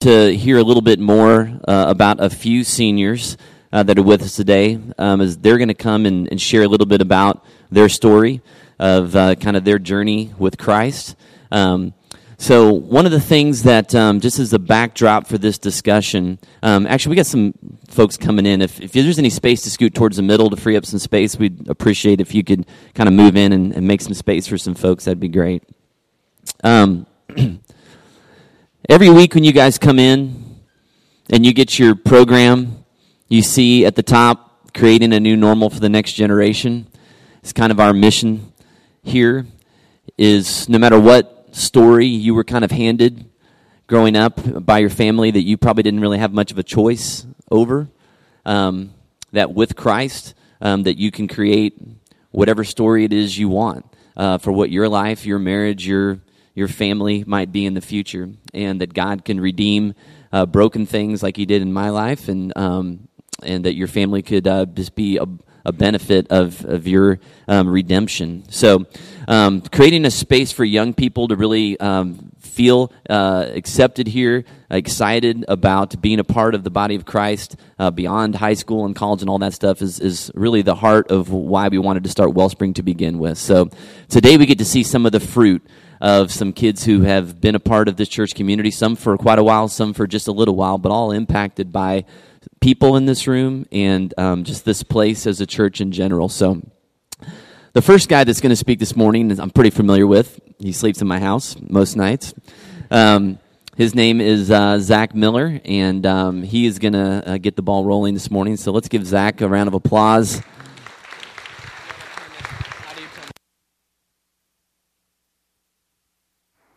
to hear a little bit more uh, about a few seniors uh, that are with us today um, as they're going to come and, and, share a little bit about their story of uh, kind of their journey with Christ. Um, so, one of the things that, um, just as a backdrop for this discussion, um, actually, we got some folks coming in. If, if, there's any space to scoot towards the middle to free up some space, we'd appreciate if you could kind of move in and, and make some space for some folks. That'd be great. Every week when you guys come in and you get your program, you see at the top creating a new normal for the next generation. It's kind of our mission here is no matter what story you were kind of handed growing up by your family that you probably didn't really have much of a choice over, um, that with Christ, um, that you can create whatever story it is you want uh, for what your life, your marriage, your your family might be in the future, and that God can redeem uh, broken things like He did in my life, and um, and that your family could uh, just be a, a, benefit of of your um, redemption. So, um, creating a space for young people to really um, feel uh, accepted here, excited about being a part of the body of Christ uh, beyond high school and college and all that stuff is, is really the heart of why we wanted to start Wellspring to begin with. So today we get to see some of the fruit of some kids who have been a part of this church community, some for quite a while, some for just a little while, but all impacted by people in this room and um, just this place as a church in general. So, the first guy that's going to speak this morning, I'm pretty familiar with. He sleeps in my house most nights. Um, his name is uh, Zach Miller, and um, he is going to uh, get the ball rolling this morning. So let's give Zach a round of applause.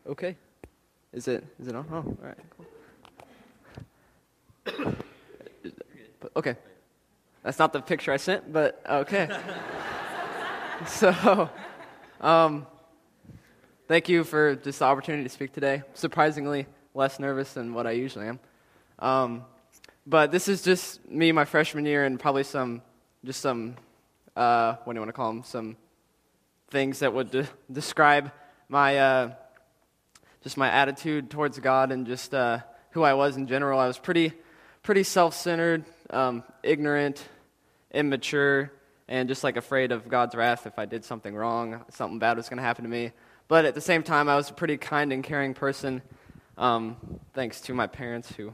Okay. Is it is it on? Oh, all right. Cool. Okay. That's not the picture I sent, but okay. so, um, thank you for this opportunity to speak today. Surprisingly less nervous than what I usually am. Um, but this is just me, my freshman year, and probably some, just some, uh, what do you want to call them? Some things that would de- describe my uh, just my attitude towards God and just uh, who I was in general. I was pretty, pretty self centered, um, ignorant, immature, and just like afraid of God's wrath if I did something wrong, something bad was going to happen to me. But at the same time, I was a pretty kind and caring person, um, thanks to my parents who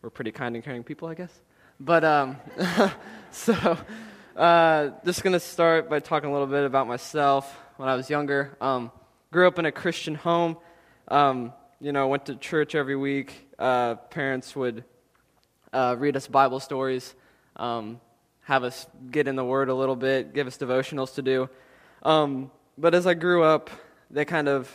were pretty kind and caring people, I guess. But um, so, uh, just going to start by talking a little bit about myself. When I was younger, um, grew up in a Christian home. Um, you know, went to church every week. Uh, parents would uh, read us Bible stories, um, have us get in the Word a little bit, give us devotionals to do. Um, but as I grew up, they kind of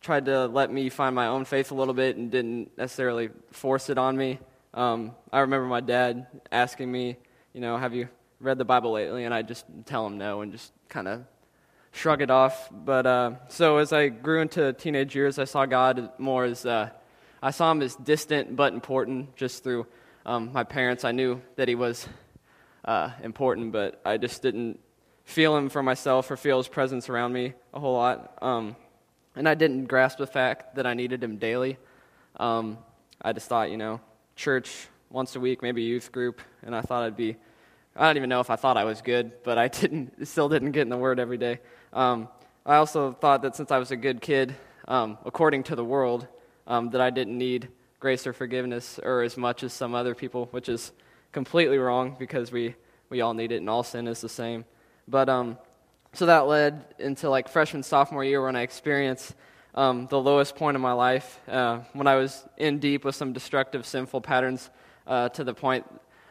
tried to let me find my own faith a little bit and didn't necessarily force it on me. Um, I remember my dad asking me, you know, have you read the Bible lately? And I just tell him no and just kind of shrug it off. But uh, so as I grew into teenage years, I saw God more as uh, I saw Him as distant but important. Just through um, my parents, I knew that He was uh, important, but I just didn't feel Him for myself or feel His presence around me a whole lot. Um, and I didn't grasp the fact that I needed Him daily. Um, I just thought, you know, church once a week, maybe youth group, and I thought I'd be. I don't even know if I thought I was good, but I didn't, still didn't get in the Word every day. Um, I also thought that since I was a good kid, um, according to the world, um, that I didn't need grace or forgiveness or as much as some other people, which is completely wrong because we, we all need it and all sin is the same. But um, so that led into like freshman, sophomore year when I experienced um, the lowest point of my life uh, when I was in deep with some destructive, sinful patterns uh, to the point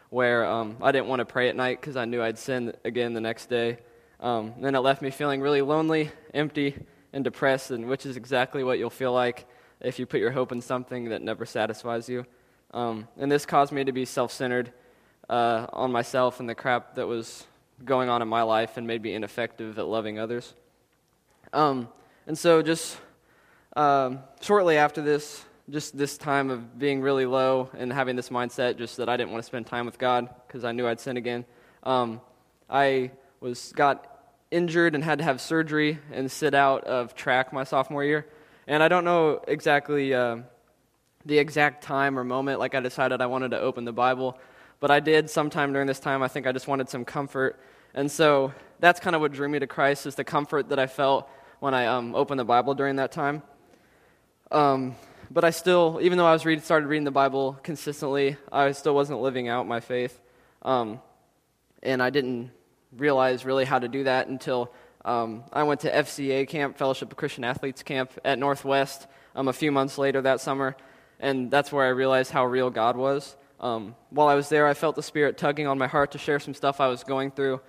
where um, I didn't want to pray at night because I knew I'd sin again the next day. Um, then it left me feeling really lonely, empty, and depressed, and which is exactly what you'll feel like if you put your hope in something that never satisfies you. Um, and this caused me to be self centered uh, on myself and the crap that was going on in my life and made me ineffective at loving others. Um, and so, just um, shortly after this, just this time of being really low and having this mindset, just that I didn't want to spend time with God because I knew I'd sin again, um, I was got injured and had to have surgery and sit out of track my sophomore year. And I don't know exactly uh, the exact time or moment like I decided I wanted to open the Bible, but I did sometime during this time. I think I just wanted some comfort. And so that's kind of what drew me to Christ is the comfort that I felt when I um, opened the Bible during that time. Um, but I still, even though I was read, started reading the Bible consistently, I still wasn't living out my faith. Um, and I didn't realize really how to do that until um, I went to FCA camp, Fellowship of Christian Athletes camp at Northwest um, a few months later that summer. And that's where I realized how real God was. Um, while I was there, I felt the Spirit tugging on my heart to share some stuff I was going through,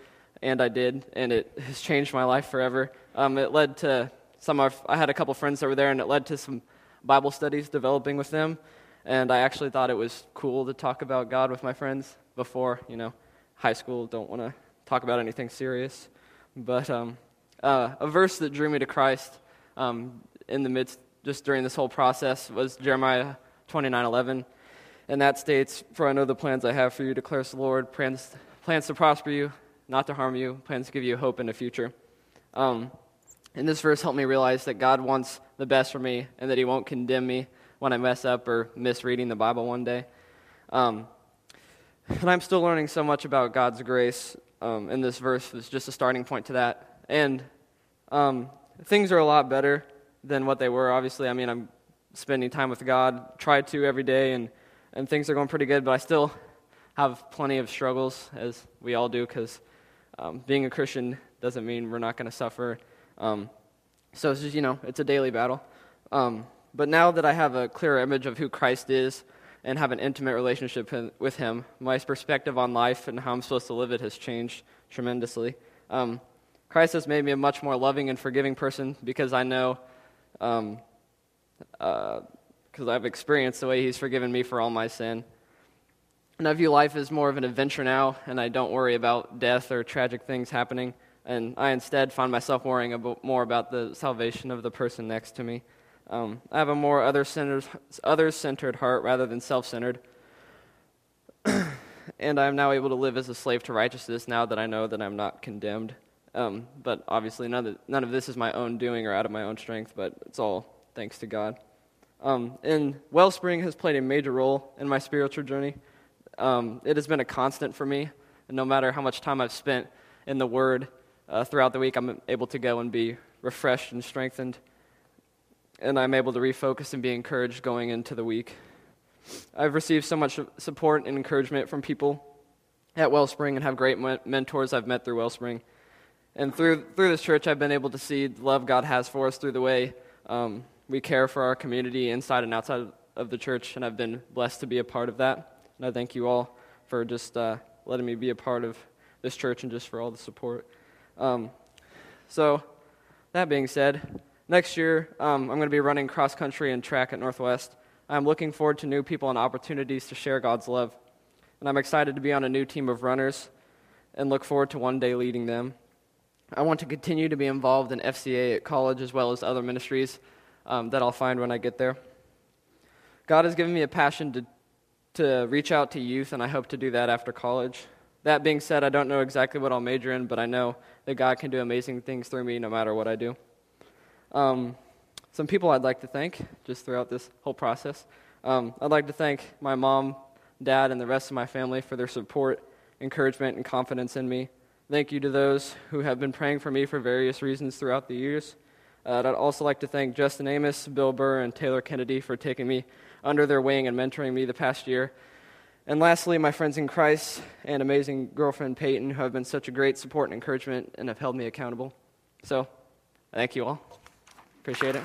and I did, and it has changed my life forever. Um, it led to some of, I had a couple friends that were there, and it led to some Bible studies developing with them. And I actually thought it was cool to talk about God with my friends before, you know, high school, don't want to talk about anything serious. But um, uh, a verse that drew me to Christ um, in the midst, just during this whole process, was Jeremiah 29 11. And that states, For I know the plans I have for you, declares the Lord, plans, plans to prosper you, not to harm you, plans to give you hope in the future. Um, and this verse helped me realize that God wants the best for me and that He won't condemn me when I mess up or miss reading the Bible one day. Um, and I'm still learning so much about God's grace, um, and this verse was just a starting point to that. And um, things are a lot better than what they were, obviously. I mean, I'm spending time with God, try to every day, and, and things are going pretty good, but I still have plenty of struggles, as we all do, because um, being a Christian doesn't mean we're not going to suffer. Um, so it's just, you know, it's a daily battle. Um, but now that I have a clearer image of who Christ is and have an intimate relationship with Him, my perspective on life and how I'm supposed to live it has changed tremendously. Um, Christ has made me a much more loving and forgiving person because I know, because um, uh, I've experienced the way He's forgiven me for all my sin. And I view life as more of an adventure now, and I don't worry about death or tragic things happening and I instead find myself worrying about, more about the salvation of the person next to me. Um, I have a more other-centered, other-centered heart rather than self-centered, and I'm now able to live as a slave to righteousness now that I know that I'm not condemned. Um, but obviously, none of, none of this is my own doing or out of my own strength, but it's all thanks to God. Um, and Wellspring has played a major role in my spiritual journey. Um, it has been a constant for me, and no matter how much time I've spent in the Word uh, throughout the week, I'm able to go and be refreshed and strengthened. And I'm able to refocus and be encouraged going into the week. I've received so much support and encouragement from people at Wellspring and have great mentors I've met through Wellspring. And through, through this church, I've been able to see the love God has for us through the way um, we care for our community inside and outside of the church. And I've been blessed to be a part of that. And I thank you all for just uh, letting me be a part of this church and just for all the support. Um, so, that being said, next year um, I'm going to be running cross country and track at Northwest. I'm looking forward to new people and opportunities to share God's love. And I'm excited to be on a new team of runners and look forward to one day leading them. I want to continue to be involved in FCA at college as well as other ministries um, that I'll find when I get there. God has given me a passion to, to reach out to youth, and I hope to do that after college. That being said, I don't know exactly what I'll major in, but I know that God can do amazing things through me no matter what I do. Um, some people I'd like to thank just throughout this whole process. Um, I'd like to thank my mom, dad, and the rest of my family for their support, encouragement, and confidence in me. Thank you to those who have been praying for me for various reasons throughout the years. Uh, I'd also like to thank Justin Amos, Bill Burr, and Taylor Kennedy for taking me under their wing and mentoring me the past year. And lastly, my friends in Christ and amazing girlfriend Peyton, who have been such a great support and encouragement and have held me accountable. So, thank you all. Appreciate it.